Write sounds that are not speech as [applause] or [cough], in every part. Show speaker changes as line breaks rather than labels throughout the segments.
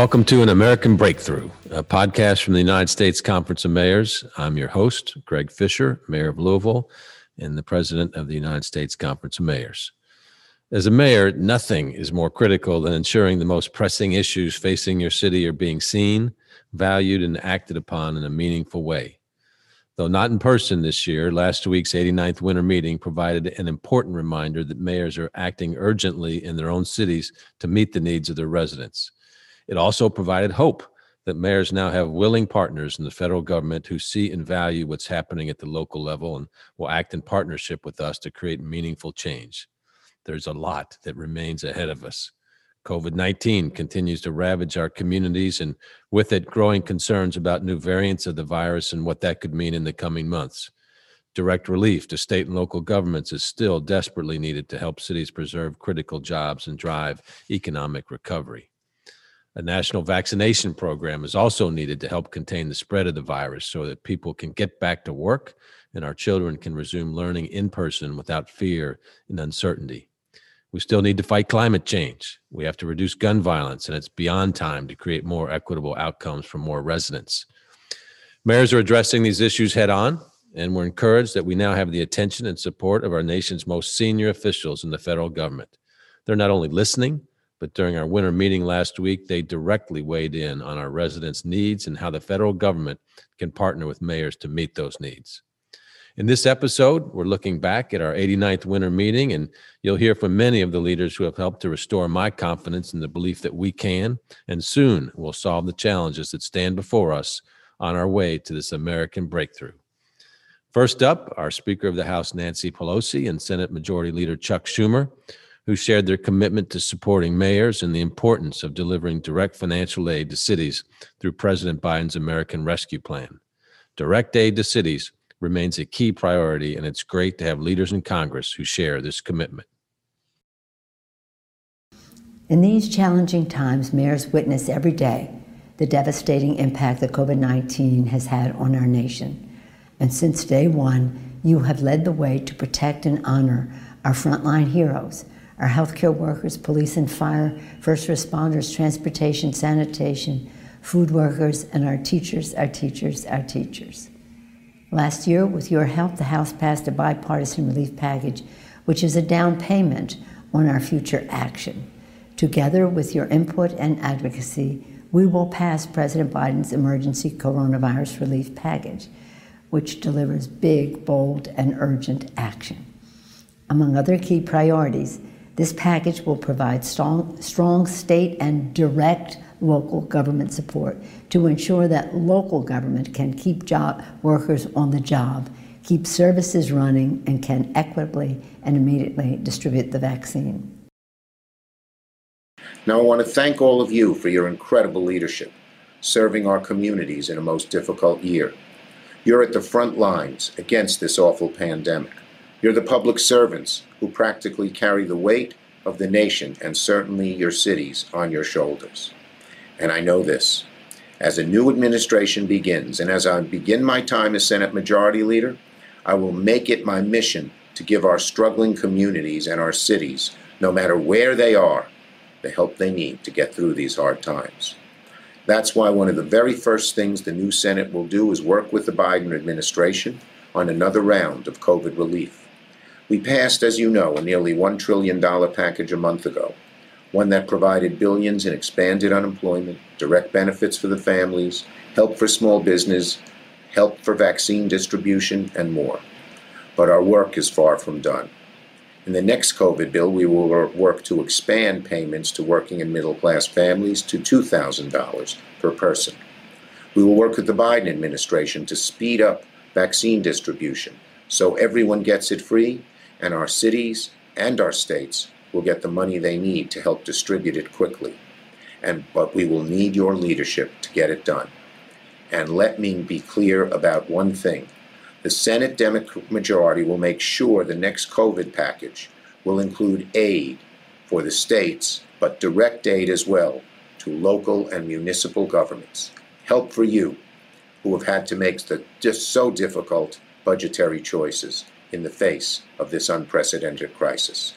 Welcome to An American Breakthrough, a podcast from the United States Conference of Mayors. I'm your host, Greg Fisher, Mayor of Louisville, and the President of the United States Conference of Mayors. As a mayor, nothing is more critical than ensuring the most pressing issues facing your city are being seen, valued, and acted upon in a meaningful way. Though not in person this year, last week's 89th winter meeting provided an important reminder that mayors are acting urgently in their own cities to meet the needs of their residents. It also provided hope that mayors now have willing partners in the federal government who see and value what's happening at the local level and will act in partnership with us to create meaningful change. There's a lot that remains ahead of us. COVID 19 continues to ravage our communities, and with it, growing concerns about new variants of the virus and what that could mean in the coming months. Direct relief to state and local governments is still desperately needed to help cities preserve critical jobs and drive economic recovery. A national vaccination program is also needed to help contain the spread of the virus so that people can get back to work and our children can resume learning in person without fear and uncertainty. We still need to fight climate change. We have to reduce gun violence, and it's beyond time to create more equitable outcomes for more residents. Mayors are addressing these issues head on, and we're encouraged that we now have the attention and support of our nation's most senior officials in the federal government. They're not only listening, but during our winter meeting last week, they directly weighed in on our residents' needs and how the federal government can partner with mayors to meet those needs. In this episode, we're looking back at our 89th winter meeting, and you'll hear from many of the leaders who have helped to restore my confidence in the belief that we can and soon will solve the challenges that stand before us on our way to this American breakthrough. First up, our Speaker of the House, Nancy Pelosi, and Senate Majority Leader Chuck Schumer who shared their commitment to supporting mayors and the importance of delivering direct financial aid to cities through President Biden's American Rescue Plan. Direct aid to cities remains a key priority, and it's great to have leaders in Congress who share this commitment.
In these challenging times, mayors witness every day the devastating impact that COVID 19 has had on our nation. And since day one, you have led the way to protect and honor our frontline heroes our healthcare workers, police and fire, first responders, transportation, sanitation, food workers, and our teachers, our teachers, our teachers. Last year, with your help, the House passed a bipartisan relief package, which is a down payment on our future action. Together with your input and advocacy, we will pass President Biden's emergency coronavirus relief package, which delivers big, bold, and urgent action. Among other key priorities, this package will provide strong, strong state and direct local government support to ensure that local government can keep job workers on the job, keep services running, and can equitably and immediately distribute the vaccine.
Now, I want to thank all of you for your incredible leadership, serving our communities in a most difficult year. You're at the front lines against this awful pandemic. You're the public servants who practically carry the weight of the nation and certainly your cities on your shoulders. And I know this. As a new administration begins, and as I begin my time as Senate Majority Leader, I will make it my mission to give our struggling communities and our cities, no matter where they are, the help they need to get through these hard times. That's why one of the very first things the new Senate will do is work with the Biden administration on another round of COVID relief. We passed, as you know, a nearly $1 trillion package a month ago, one that provided billions in expanded unemployment, direct benefits for the families, help for small business, help for vaccine distribution, and more. But our work is far from done. In the next COVID bill, we will work to expand payments to working and middle class families to $2,000 per person. We will work with the Biden administration to speed up vaccine distribution so everyone gets it free and our cities and our states will get the money they need to help distribute it quickly. And but we will need your leadership to get it done. And let me be clear about one thing. The Senate Democrat majority will make sure the next COVID package will include aid for the states, but direct aid as well to local and municipal governments. Help for you who have had to make the just so difficult budgetary choices in the face of this unprecedented crisis.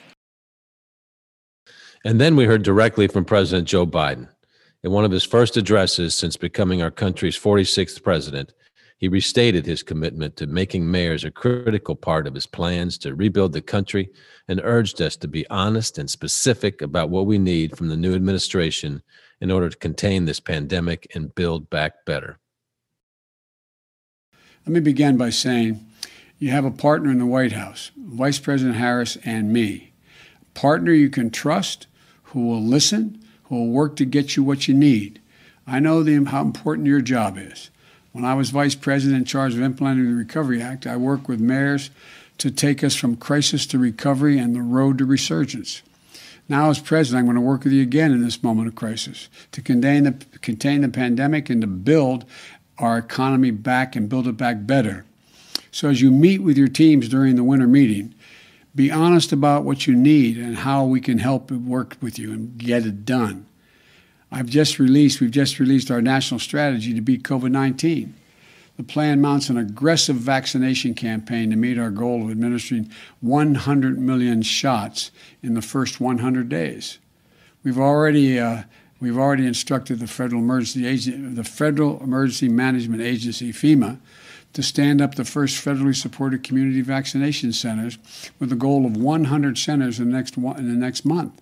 And then we heard directly from President Joe Biden. In one of his first addresses since becoming our country's 46th president, he restated his commitment to making mayors a critical part of his plans to rebuild the country and urged us to be honest and specific about what we need from the new administration in order to contain this pandemic and build back better.
Let me begin by saying you have a partner in the White House, Vice President Harris and me. A partner you can trust, who will listen, who will work to get you what you need. I know the, how important your job is. When I was vice president in charge of implementing the Recovery Act, I worked with mayors to take us from crisis to recovery and the road to resurgence. Now, as president, I'm going to work with you again in this moment of crisis to contain the, contain the pandemic and to build our economy back and build it back better. So, as you meet with your teams during the winter meeting, be honest about what you need and how we can help work with you and get it done. I've just released, we've just released our national strategy to beat COVID 19. The plan mounts an aggressive vaccination campaign to meet our goal of administering 100 million shots in the first 100 days. We've already uh, we've already instructed the federal emergency Agency, the Federal Emergency Management Agency FEMA to stand up the first federally supported community vaccination centers with a goal of 100 centers in the next, in the next month.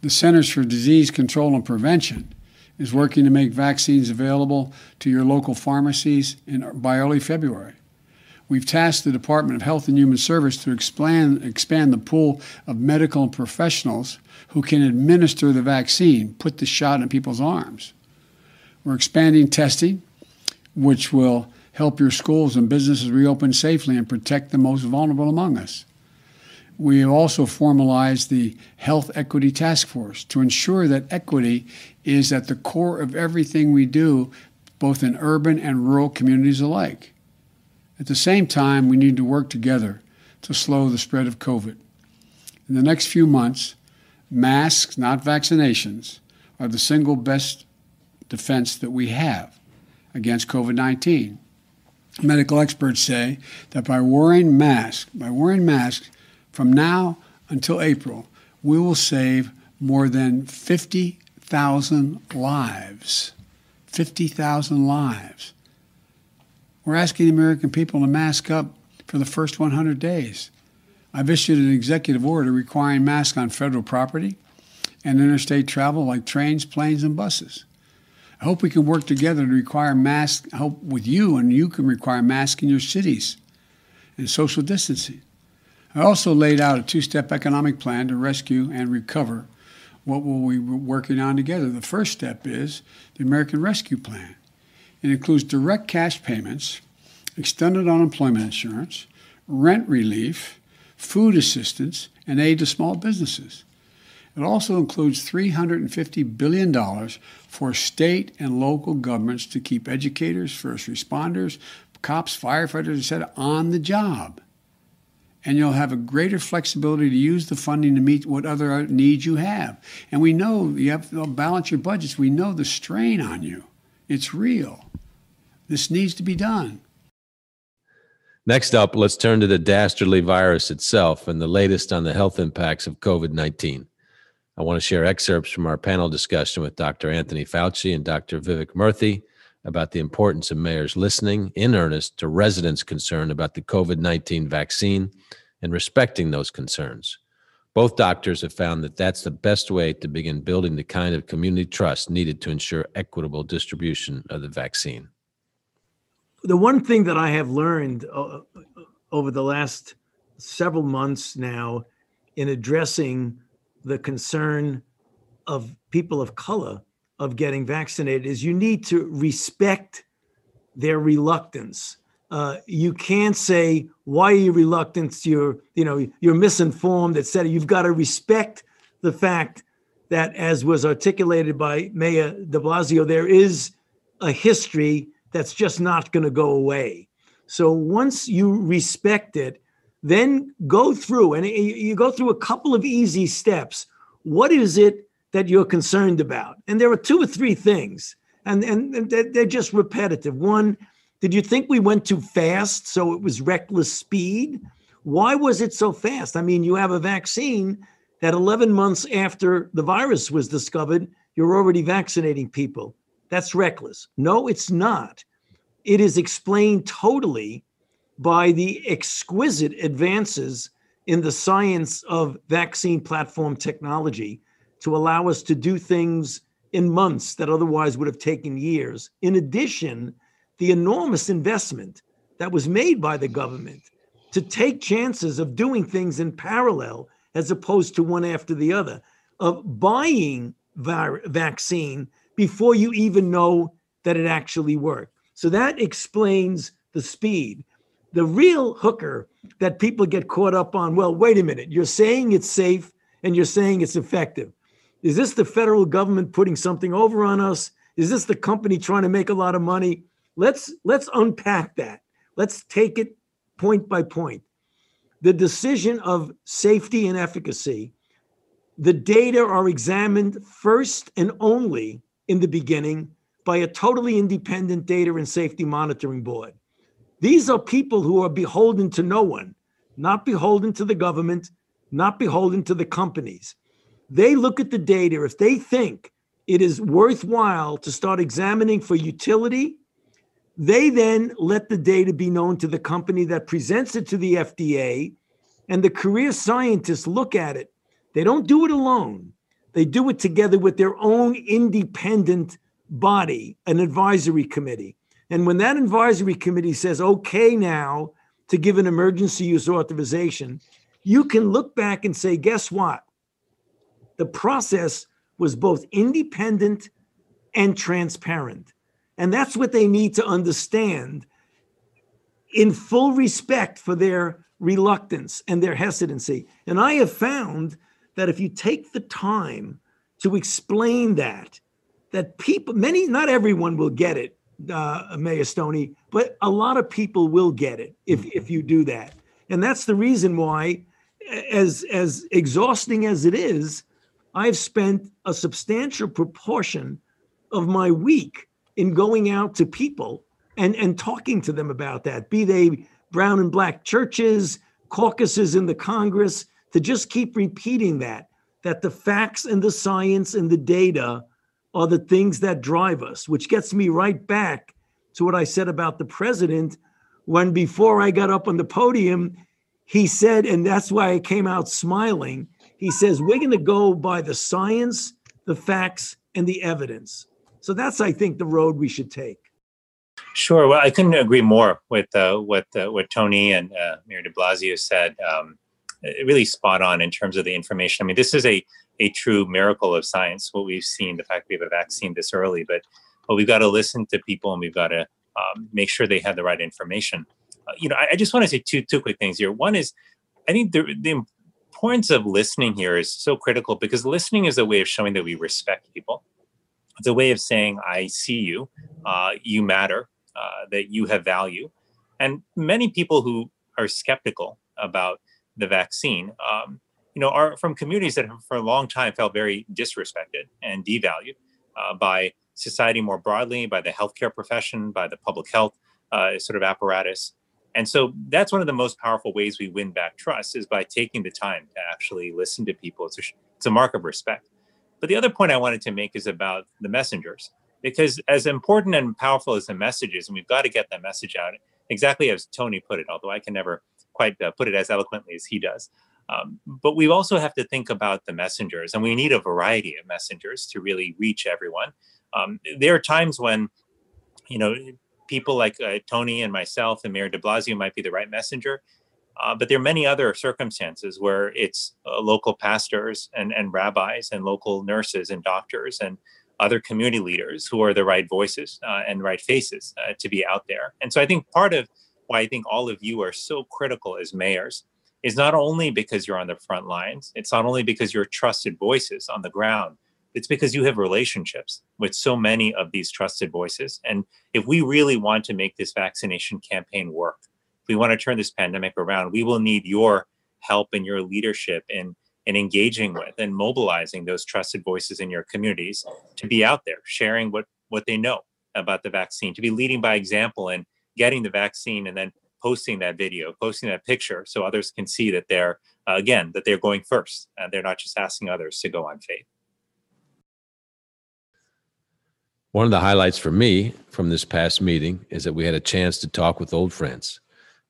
The Centers for Disease Control and Prevention is working to make vaccines available to your local pharmacies in, by early February. We've tasked the Department of Health and Human Service to expand, expand the pool of medical professionals who can administer the vaccine, put the shot in people's arms. We're expanding testing, which will help your schools and businesses reopen safely and protect the most vulnerable among us. We have also formalized the Health Equity Task Force to ensure that equity is at the core of everything we do, both in urban and rural communities alike. At the same time, we need to work together to slow the spread of COVID. In the next few months, masks, not vaccinations, are the single best defense that we have against COVID 19 medical experts say that by wearing masks, by wearing masks from now until April, we will save more than 50,000 lives. 50,000 lives. We're asking the American people to mask up for the first 100 days. I've issued an executive order requiring masks on federal property and interstate travel like trains, planes, and buses. I hope we can work together to require masks, help with you, and you can require masks in your cities and social distancing. I also laid out a two step economic plan to rescue and recover what will we be working on together. The first step is the American Rescue Plan. It includes direct cash payments, extended unemployment insurance, rent relief, food assistance, and aid to small businesses. It also includes $350 billion for state and local governments to keep educators, first responders, cops, firefighters, etc., on the job. And you'll have a greater flexibility to use the funding to meet what other needs you have. And we know you have to balance your budgets. We know the strain on you. It's real. This needs to be done.
Next up, let's turn to the dastardly virus itself and the latest on the health impacts of COVID 19. I want to share excerpts from our panel discussion with Dr. Anthony Fauci and Dr. Vivek Murthy about the importance of mayors listening in earnest to residents' concern about the COVID 19 vaccine and respecting those concerns. Both doctors have found that that's the best way to begin building the kind of community trust needed to ensure equitable distribution of the vaccine.
The one thing that I have learned uh, over the last several months now in addressing the concern of people of color of getting vaccinated is you need to respect their reluctance. Uh, you can't say why are you reluctant? You're you know you're misinformed, etc. You've got to respect the fact that, as was articulated by Mayor De Blasio, there is a history that's just not going to go away. So once you respect it, then go through and you go through a couple of easy steps. What is it that you're concerned about? And there are two or three things, and, and they're just repetitive. One, did you think we went too fast? So it was reckless speed? Why was it so fast? I mean, you have a vaccine that 11 months after the virus was discovered you're already vaccinating people. That's reckless. No, it's not. It is explained totally by the exquisite advances in the science of vaccine platform technology to allow us to do things in months that otherwise would have taken years. In addition, the enormous investment that was made by the government to take chances of doing things in parallel as opposed to one after the other, of buying vaccine before you even know that it actually worked. So that explains the speed. The real hooker that people get caught up on well, wait a minute, you're saying it's safe and you're saying it's effective. Is this the federal government putting something over on us? Is this the company trying to make a lot of money? Let's let's unpack that. Let's take it point by point. The decision of safety and efficacy, the data are examined first and only in the beginning by a totally independent data and safety monitoring board. These are people who are beholden to no one, not beholden to the government, not beholden to the companies. They look at the data. If they think it is worthwhile to start examining for utility, they then let the data be known to the company that presents it to the FDA, and the career scientists look at it. They don't do it alone, they do it together with their own independent body, an advisory committee. And when that advisory committee says, okay, now to give an emergency use authorization, you can look back and say, guess what? The process was both independent and transparent. And that's what they need to understand in full respect for their reluctance and their hesitancy. And I have found that if you take the time to explain that, that people, many, not everyone will get it, uh, Mayor Stoney, but a lot of people will get it if, if you do that. And that's the reason why, as, as exhausting as it is, I've spent a substantial proportion of my week in going out to people and, and talking to them about that, be they brown and black churches, caucuses in the Congress, to just keep repeating that, that the facts and the science and the data are the things that drive us, which gets me right back to what I said about the president when before I got up on the podium, he said, and that's why I came out smiling. He says, We're going to go by the science, the facts, and the evidence. So that's, I think, the road we should take.
Sure. Well, I couldn't agree more with uh, what uh, what Tony and uh, Mayor De Blasio said. Um, really spot on in terms of the information. I mean, this is a a true miracle of science. What we've seen, the fact we have a vaccine this early, but but we've got to listen to people and we've got to um, make sure they have the right information. Uh, you know, I, I, just want to say two two quick things here. One is, I think the the importance of listening here is so critical because listening is a way of showing that we respect people. It's a way of saying, I see you, uh, you matter, uh, that you have value. And many people who are skeptical about the vaccine, um, you know, are from communities that have for a long time felt very disrespected and devalued uh, by society more broadly, by the healthcare profession, by the public health uh, sort of apparatus. And so that's one of the most powerful ways we win back trust is by taking the time to actually listen to people. It's a, it's a mark of respect. But the other point I wanted to make is about the messengers, because as important and powerful as the message is, and we've got to get that message out exactly as Tony put it, although I can never quite uh, put it as eloquently as he does. Um, but we also have to think about the messengers, and we need a variety of messengers to really reach everyone. Um, there are times when, you know, people like uh, Tony and myself and Mayor de Blasio might be the right messenger. Uh, but there are many other circumstances where it's uh, local pastors and, and rabbis and local nurses and doctors and other community leaders who are the right voices uh, and right faces uh, to be out there. And so I think part of why I think all of you are so critical as mayors is not only because you're on the front lines, it's not only because you're trusted voices on the ground, it's because you have relationships with so many of these trusted voices. And if we really want to make this vaccination campaign work, if we want to turn this pandemic around, we will need your help and your leadership in in engaging with and mobilizing those trusted voices in your communities to be out there sharing what what they know about the vaccine, to be leading by example and getting the vaccine and then posting that video, posting that picture so others can see that they're uh, again that they're going first and they're not just asking others to go on faith.
One of the highlights for me from this past meeting is that we had a chance to talk with old friends.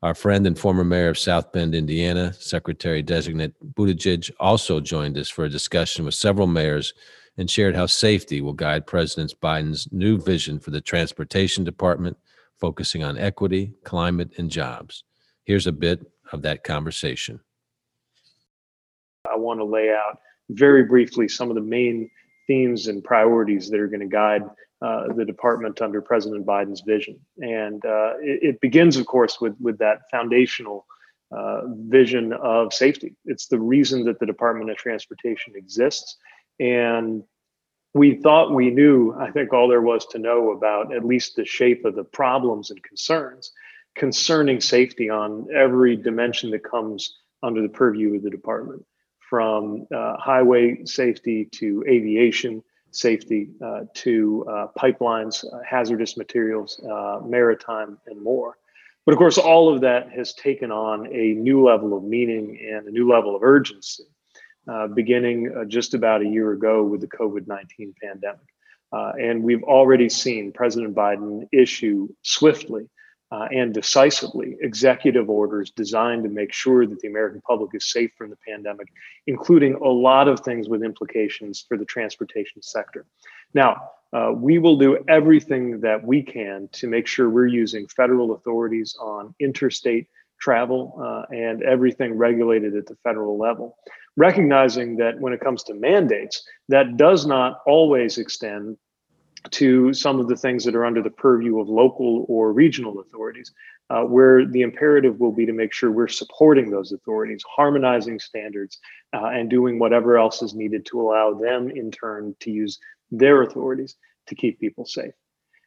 Our friend and former mayor of South Bend, Indiana, Secretary designate Buttigieg, also joined us for a discussion with several mayors and shared how safety will guide President Biden's new vision for the transportation department, focusing on equity, climate, and jobs. Here's a bit of that conversation.
I want to lay out very briefly some of the main themes and priorities that are going to guide uh, the department under President Biden's vision. And uh, it, it, begins, of course, with, with that foundational uh, vision of safety. It's the reason that the Department of Transportation exists. And we thought we knew, I think, all there was to know about at least the shape of the problems and concerns concerning safety on every dimension that comes under the purview of the department from uh, highway safety to aviation safety uh, to uh, pipelines, uh, hazardous materials, uh, maritime, and more. But of course, all of that has taken on a new level of meaning and a new level of urgency, uh, beginning just about a year ago with the COVID 19 pandemic. and we've already seen President Biden issue swiftly uh, and decisively executive orders designed to make sure that the American public is safe from the pandemic, including a lot of things with implications for the transportation sector. Now, uh, we will do everything that we can to make sure we're using federal authorities on interstate travel uh, and everything regulated at the federal level. Recognizing that when it comes to mandates, that does not always extend to some of the things that are under the purview of local or regional authorities, uh, where the imperative will be to make sure we're supporting those authorities, harmonizing standards, uh, and doing whatever else is needed to allow them in turn to use their authorities to keep people safe.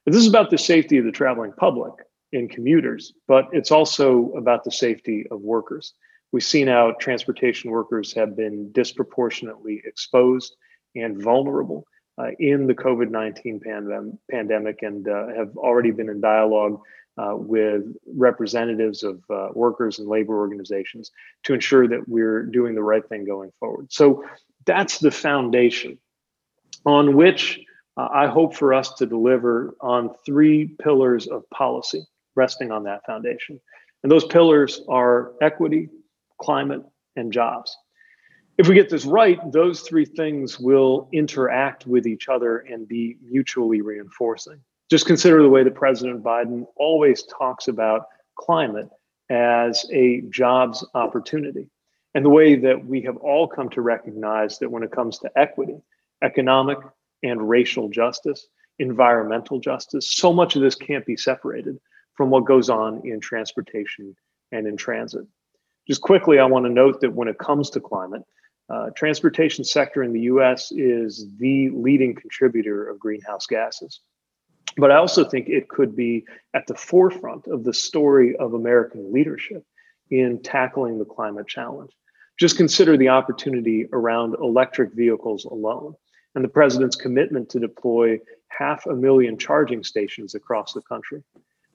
But this is about the safety of the traveling public and commuters, but it's also about the safety of workers. We've seen how transportation workers have been disproportionately exposed and vulnerable uh, in the COVID 19 pandem- pandemic and uh, have already been in dialogue uh, with representatives of uh, workers and labor organizations to ensure that we're doing the right thing going forward. So that's the foundation on which uh, I hope for us to deliver on three pillars of policy resting on that foundation. And those pillars are equity, climate, and jobs if we get this right, those three things will interact with each other and be mutually reinforcing. Just consider the way that President Biden always talks about climate as a jobs opportunity, and the way that we have all come to recognize that when it comes to equity, economic and racial justice, environmental justice, so much of this can't be separated from what goes on in transportation and in transit. Just quickly, I want to note that when it comes to climate, uh, transportation sector in the US is the leading contributor of greenhouse gases. But I also think it could be at the forefront of the story of American leadership in tackling the climate challenge. Just consider the opportunity around electric vehicles alone and the president's commitment to deploy half a million charging stations across the country.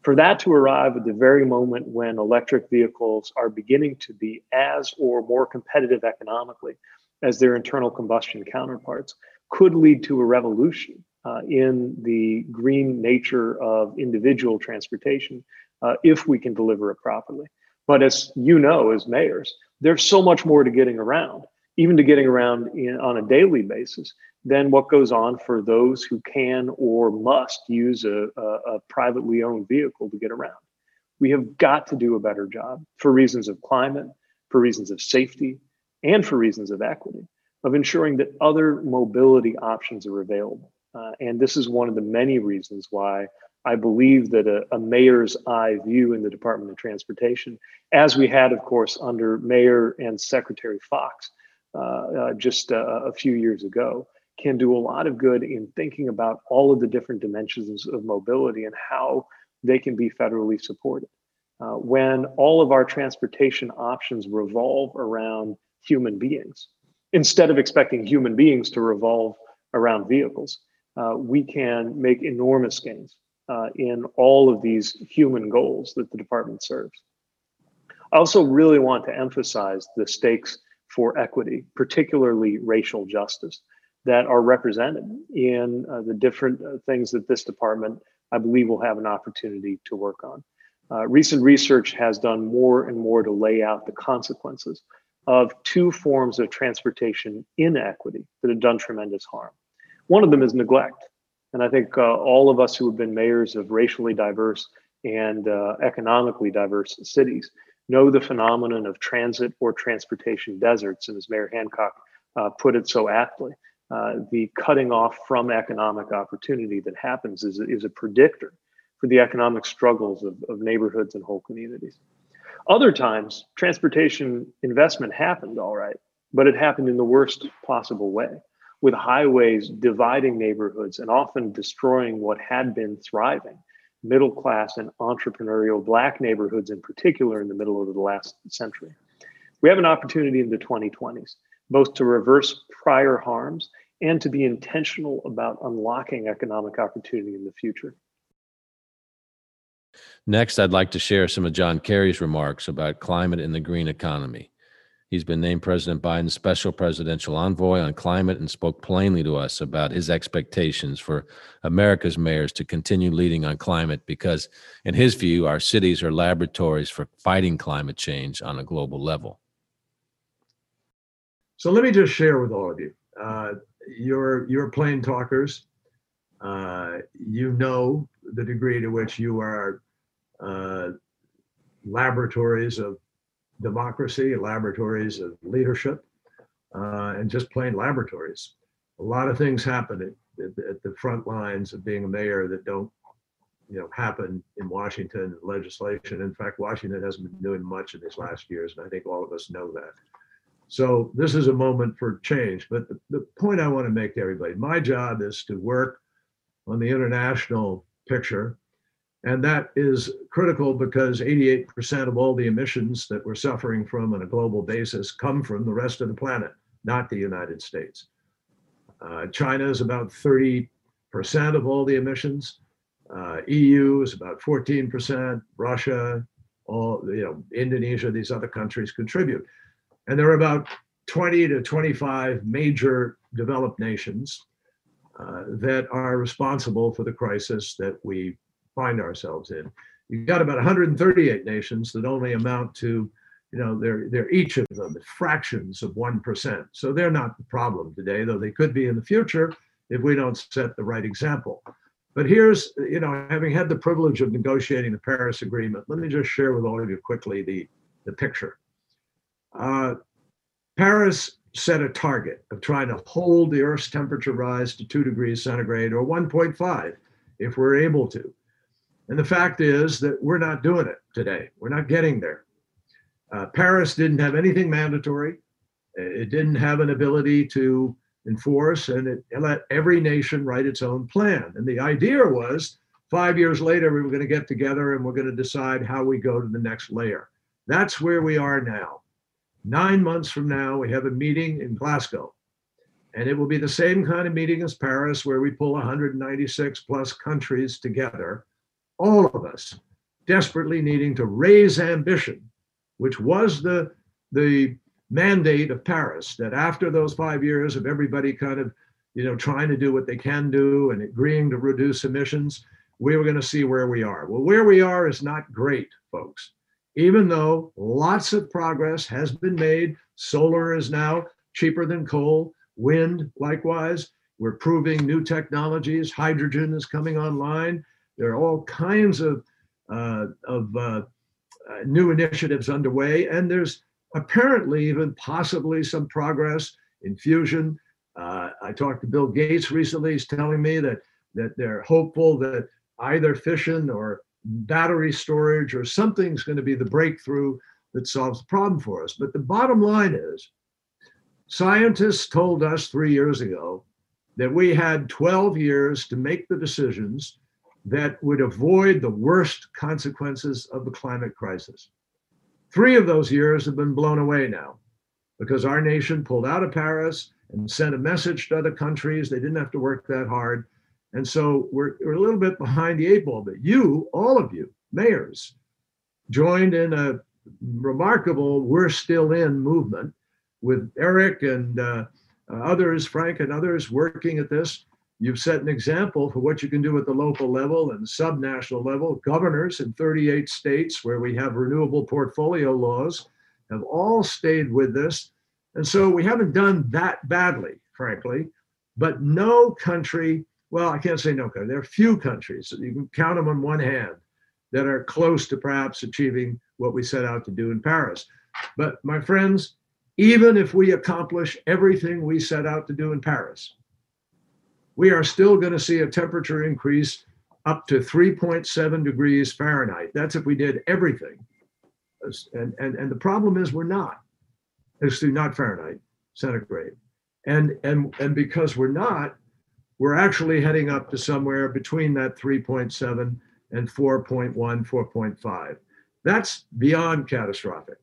For that to arrive at the very moment when electric vehicles are beginning to be as or more competitive economically as their internal combustion counterparts could lead to a revolution uh, in the green nature of individual transportation uh, if we can deliver it properly. But as you know, as mayors, there's so much more to getting around, even to getting around in, on a daily basis than what goes on for those who can or must use a, a, a, privately owned vehicle to get around. We have got to do a better job for reasons of climate, for reasons of safety, and for reasons of equity of ensuring that other mobility options are available. Uh, and this is one of the many reasons why I believe that a, a, mayor's eye view in the Department of Transportation, as we had, of course, under Mayor and Secretary uh, just a few years ago, can do a lot of good in thinking about all of the different dimensions of mobility and how they can be federally supported. Uh, when all of our transportation options revolve around human beings, instead of expecting human beings to revolve around vehicles, uh, we can make enormous gains uh, in all of these human goals that the department serves. I also really want to emphasize the stakes for equity, particularly racial justice. that are represented in uh, the different uh, things that this department, I believe, will have an opportunity to work on. Uh, recent research has done more and more to lay out the consequences of two forms of transportation inequity that have done tremendous harm. One of them is neglect. And I think uh, all of us who have been mayors of racially diverse and uh, economically diverse cities know the phenomenon of transit or transportation deserts. And as Mayor Hancock uh, put it so aptly, uh, the cutting off from economic opportunity that happens is, is a predictor for the economic struggles of, of neighborhoods and whole communities. Other times, transportation investment happened all right, but it happened in the worst possible way, with highways dividing neighborhoods and often destroying what had been thriving middle class and entrepreneurial Black neighborhoods, in particular, in the middle of the last century. We have an opportunity in the 2020s, both to reverse prior harms and to be intentional about unlocking economic opportunity in the future.
Next, I'd like to share some of John Kerry's remarks about climate and the green economy. He's been named President Biden's special presidential envoy on climate and spoke plainly to us about his expectations for America's mayors to continue leading on climate because, in his view, our cities are laboratories for fighting climate change on a global level.
So let me just share with all of you. Uh, you're, you're plain talkers. Uh, you know the degree to which you are uh, laboratories of democracy, laboratories of leadership, uh, and just plain laboratories. A lot of things happen at, at, at, the front lines of being a mayor that don't, you know, happen in Washington legislation. In fact, Washington hasn't been doing much in these last years, and I think all of us know that. So this is a moment for change. But the, the point I want to make to everybody, my job is to work on the international picture and that is critical because 88% of all the emissions that we're suffering from on a global basis come from the rest of the planet, not the United States. Uh, China is about 30% of all the emissions. Uh, EU is about 14%. Russia, all you know, Indonesia, these other countries contribute, and there are about 20 to 25 major developed nations uh, that are responsible for the crisis that we find ourselves in. You've got about 138 nations that only amount to, you know, they're, they're each of them fractions of 1%. So they're not the problem today, though they could be in the future if we don't set the right example. But here's, you know, having had the privilege of negotiating the Paris Agreement, let me just share with all of you quickly the, the picture. Uh, Paris set a target of trying to hold the Earth's temperature rise to two degrees centigrade or 1.5 if we're able to. And the fact is that we're not doing it today. We're not getting there. Uh, Paris didn't have anything mandatory. It didn't have an ability to enforce, and it let every nation write its own plan. And the idea was five years later, we were going to get together and we're going to decide how we go to the next layer. That's where we are now. Nine months from now, we have a meeting in Glasgow. And it will be the same kind of meeting as Paris, where we pull 196 plus countries together all of us desperately needing to raise ambition, which was the, the mandate of Paris, that after those five years of everybody kind of, you know, trying to do what they can do and agreeing to reduce emissions, we were going to see where we are. Well, where we are is not great, folks. Even though lots of progress has been made, solar is now cheaper than coal, wind likewise. We're proving new technologies, hydrogen is coming online. There are all kinds of, uh, of uh, uh, new initiatives underway, and there's apparently even possibly some progress in fusion. Uh, I talked to Bill Gates recently. He's telling me that that they're hopeful that either fission or battery storage or something's going to be the breakthrough that solves the problem for us. But the bottom line is, scientists told us three years ago that we had 12 years to make the decisions that would avoid the worst consequences of the climate crisis. Three of those years have been blown away now because our nation pulled out of Paris and sent a message to other countries. They didn't have to work that hard. And so we're, we're a little bit behind the eight ball. But you, all of you, mayors, joined in a remarkable we're still in movement with Eric and uh, uh, others, Frank and others working at this. You've set an example for what you can do at the local level and subnational level. Governors in 38 states where we have renewable portfolio laws have all stayed with this. And so we haven't done that badly, frankly, but no country, well, I can't say no country, there are few countries, you can count them on one hand, that are close to perhaps achieving what we set out to do in Paris. But my friends, even if we accomplish everything we set out to do in Paris, we are still going to see a temperature increase up to 3.7 degrees Fahrenheit. That's if we did everything. And, and, and the problem is we're not. It's not Fahrenheit, centigrade. And, and, and because we're not, we're actually heading up to somewhere between that 3.7 and 4.1, 4.5. That's beyond catastrophic.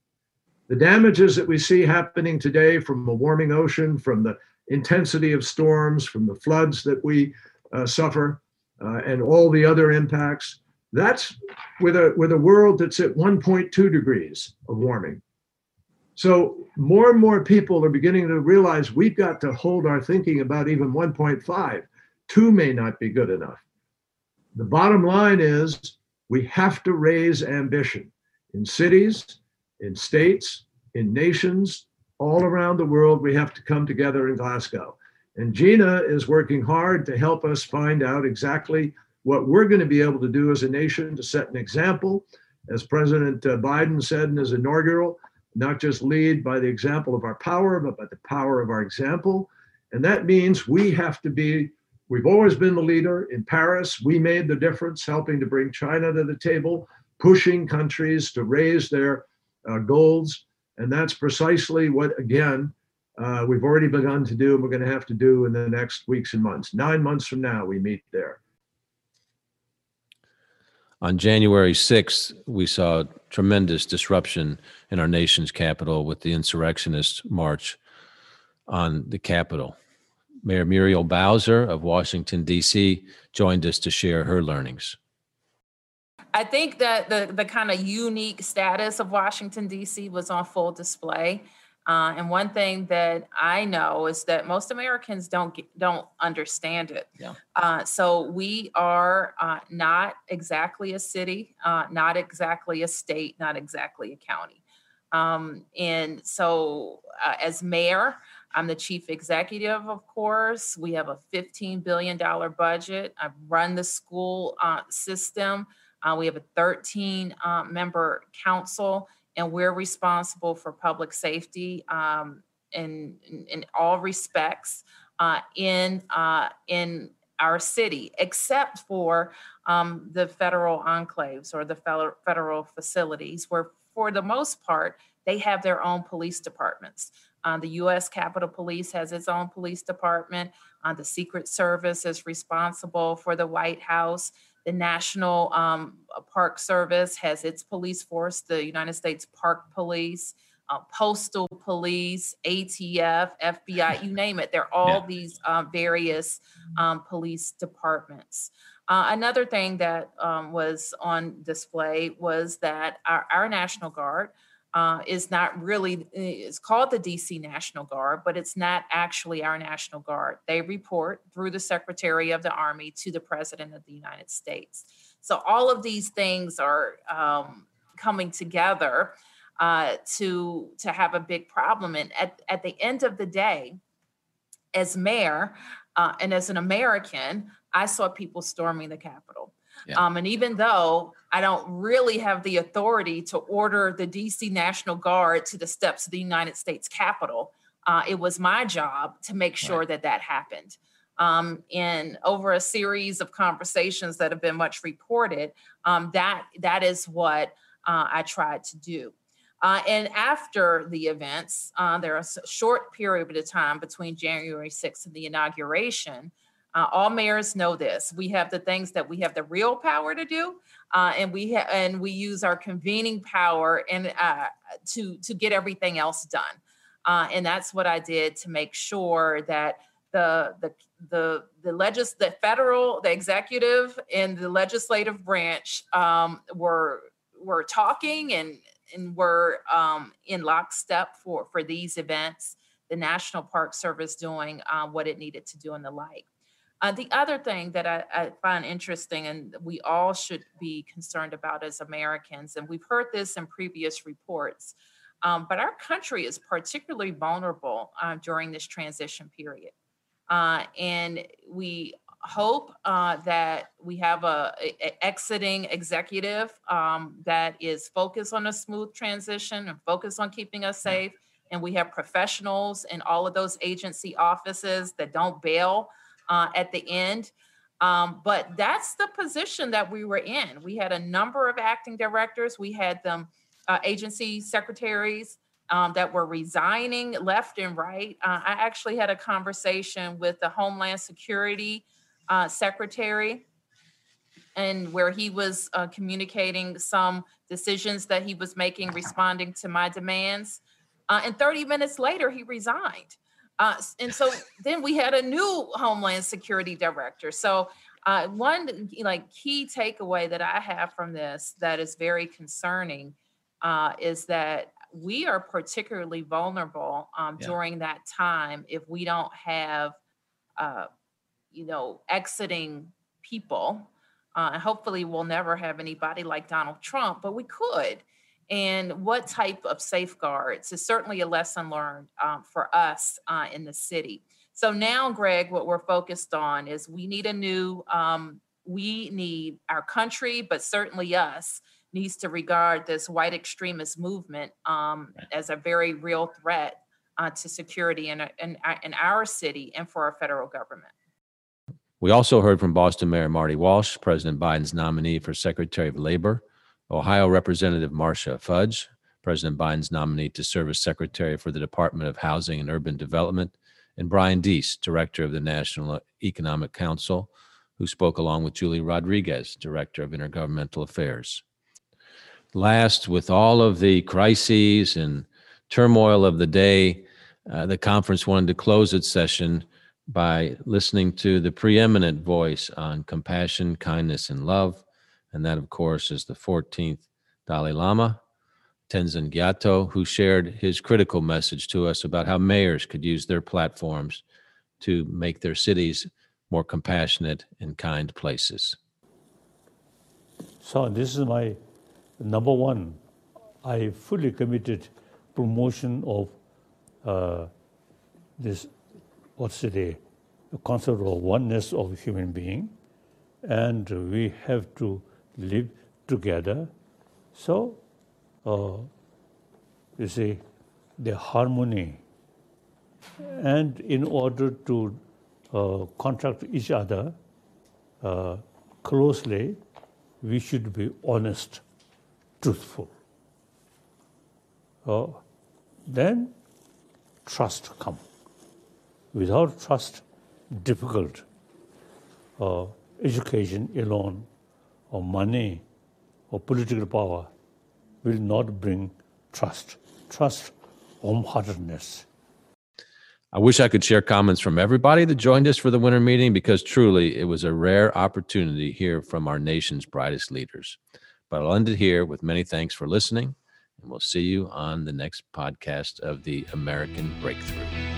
The damages that we see happening today from a warming ocean, from the intensity of storms, from the floods that we uh, suffer, uh, and all the other impacts, that's with a, with a world that's at 1.2 degrees of warming. So more and more people are beginning to realize we've got to hold our thinking about even 1.5. Two may not be good enough. The bottom line is we have to raise ambition in cities, in states, in nations, all around the world. We have to come together in Glasgow. And Gina is working hard to help us find out exactly what we're going to be able to do as a nation to set an example. As President uh, Biden said in his inaugural, not just lead by the example of our power, but by the power of our example. And that means we have to be We've always been the leader. In Paris, we made the difference, helping to bring China to the table, pushing countries to raise their uh, goals. And that's precisely what, again, uh, we've already begun to do and we're going to have to do in the next weeks and months. Nine months from now, we meet there.
On January 6th, we saw tremendous disruption in our nation's capital with the insurrectionist march on the Capitol. Mayor Muriel Bowser of Washington, D.C., joined us to share her learnings.
I think that the, the kind of unique status of Washington, D.C. was on full display. Uh, and one thing that I know is that most Americans don't get, don't understand it. Yeah. Uh, so we are uh, not exactly a city, uh, not exactly a state, not exactly a county. Um, and so, uh, as mayor, I'm the chief executive, of course. We have a $15 billion budget. I run the school uh, system. Uh, we have a 13 uh, member council, and we're responsible for public safety um, in, in, in, all respects uh, in, uh, in our city, except for um, the federal enclaves or the federal, federal facilities, where for the most part, they have their own police departments. Uh, the U.S. Capitol Police has its own police department. Uh, the Secret Service is responsible for the White House. The National um, Park Service has its police force, the United States Park Police, uh, Postal Police, ATF, FBI, you [laughs] name it. They're all yeah. these um, various um, police departments. Uh, another thing that um, was on display was that our, our National Guard uh, is not really it's called the dc national guard but it's not actually our national guard. They report through the secretary of the army to the president of the united states. So all of these things are um, coming together uh, to to have a big problem. And at, at the end of the day as mayor uh, and as an american i saw people storming the capitol yeah. Um, and even though I don't really have the authority to order the DC National Guard to the steps of the United States Capitol, uh, it was my job to make sure right. that that happened. Um, and over a series of conversations that have been much reported, um, that that is what uh, I tried to do. Uh, and after the events, uh, there was a short period of time between January 6th and the inauguration uh, all mayors know this. We have the things that we have the real power to do, uh, and we ha- and we use our convening power and uh, to to get everything else done. Uh, and that's what I did to make sure that the the the the legis the federal the executive and the legislative branch um, were were talking and and were um, in lockstep for for these events the National Park Service doing uh, what it needed to do and the like. Uh, the other thing that I, I, find interesting and we all should be concerned about as Americans, and we've heard this in previous reports, um, but our country is particularly vulnerable uh, during this transition period. Uh, and we hope uh, that we have a, a exiting executive um, that is focused on a smooth transition and focused on keeping us safe. And we have professionals in all of those agency offices that don't bail uh, at the end. Um, but that's the position that we were in. We had a number of acting directors. We had them uh, agency secretaries um, that were resigning left and right. Uh, I actually had a conversation with the Homeland Security uh, secretary and where he was uh, communicating some decisions that he was making responding to my demands. Uh, and 30 minutes later, he resigned. Uh, and so then we had a new Homeland Security director. So uh, one like key takeaway that I have from this that is very concerning uh, is that we are particularly vulnerable um, yeah. during that time if we don't have, uh, you know, exiting people. Uh, and hopefully, we'll never have anybody like Donald Trump, but we could. And what type of safeguards is certainly a lesson learned um, for us uh, in the city. So now, Greg, what we're focused on is we need a new, um, we need our country, but certainly us, needs to regard this white extremist movement um, as a very real threat uh, to security in, in, in our city and for our federal government.
We also heard from Boston Mayor Marty Walsh, President Biden's nominee for Secretary of Labor, Ohio Representative Marcia Fudge, President Biden's nominee to serve as Secretary for the Department of Housing and Urban Development, and Brian Deese, Director of the National Economic Council, who spoke along with Julie Rodriguez, Director of Intergovernmental Affairs. Last with all of the crises and turmoil of the day, uh, the conference wanted to close its session by listening to the preeminent voice on compassion, kindness, and love. And that, of course, is the 14th Dalai Lama, Tenzin Gyatso, who shared his critical message to us about how mayors could use their platforms to make their cities more compassionate and kind places.
So, this is my number one, I fully committed promotion of uh, this, what's it, a, concept of oneness of human being, and we have to live together. So, uh, you see, the harmony, and in order to uh, contract each other uh, closely, we should be honest truthful. Uh, then trust come. Without trust, difficult. Uh, education alone, or money, or political power will not bring trust. Trust, warm-heartedness.
I wish I could share comments from everybody that joined us for the winter meeting because truly it was a rare opportunity to hear from our nation's brightest leaders. But I'll end it here with many thanks for listening, and we'll see you on the next podcast of the American Breakthrough.